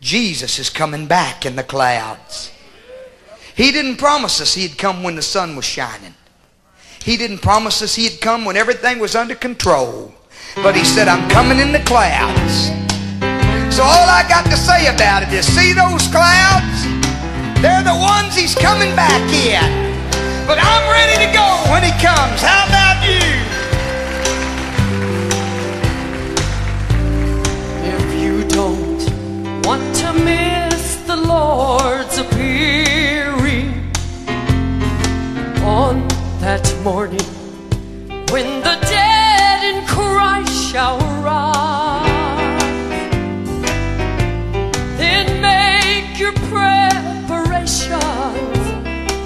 Jesus is coming back in the clouds. He didn't promise us he'd come when the sun was shining. He didn't promise us he'd come when everything was under control. But he said, I'm coming in the clouds. So all I got to say about it is, see those clouds? They're the ones he's coming back in. But I'm ready to go when he comes.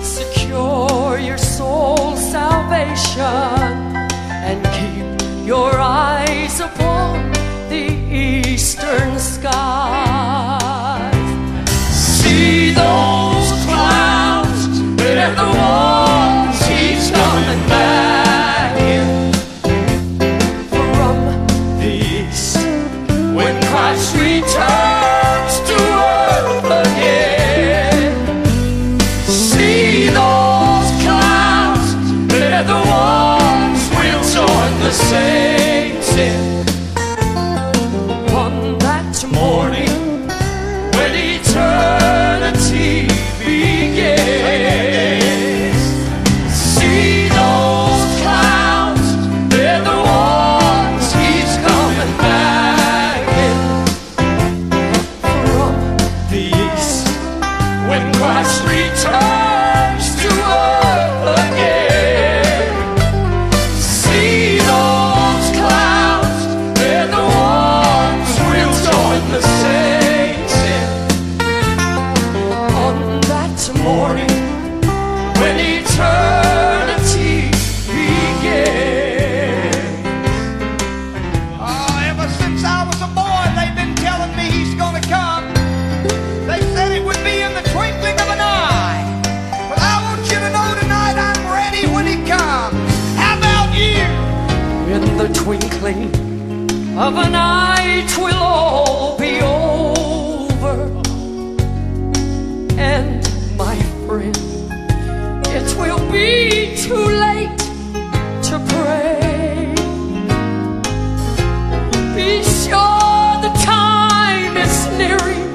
Secure your soul's salvation, and keep your eyes The twinkling of an eye, 'twill all be over. And my friend, it will be too late to pray. Be sure the time is nearing,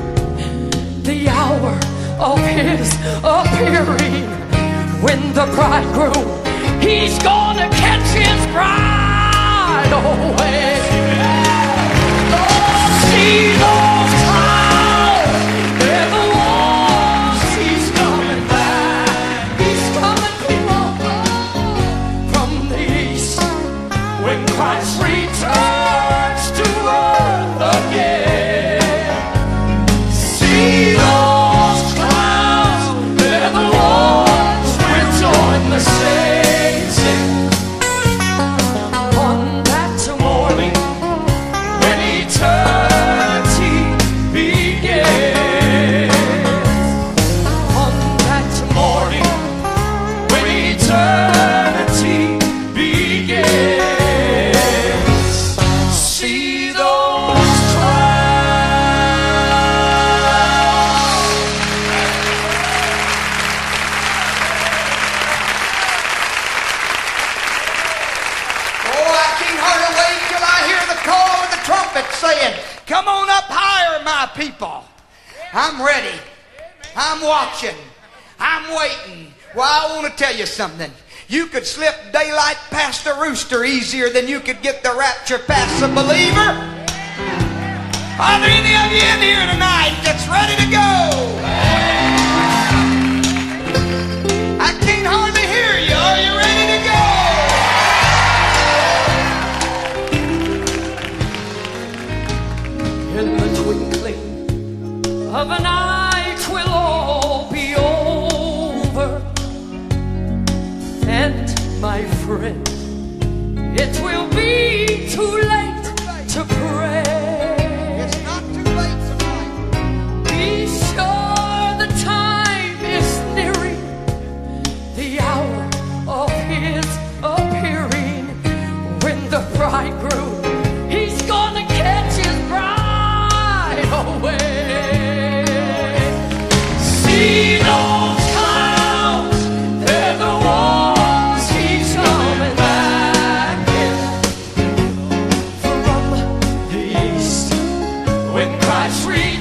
the hour of his appearing. When the bridegroom, he's gonna catch his bride away. Oh, Till I hear the call of the trumpet saying, Come on up higher, my people. I'm ready. I'm watching. I'm waiting. Well, I want to tell you something. You could slip daylight past a rooster easier than you could get the rapture past a believer. Are there any of you in here tonight that's ready to go? Of an eye, 'twill all be over. And my friend, it will be too late to pray. It's not too late tonight. Be sure the time is nearing, the hour of his appearing. When the bridegroom,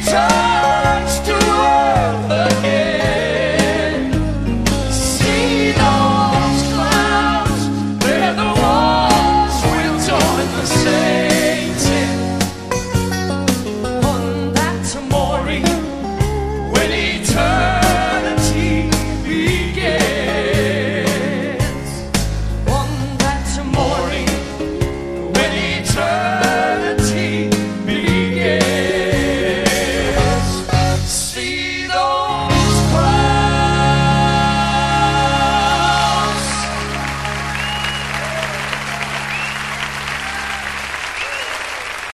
So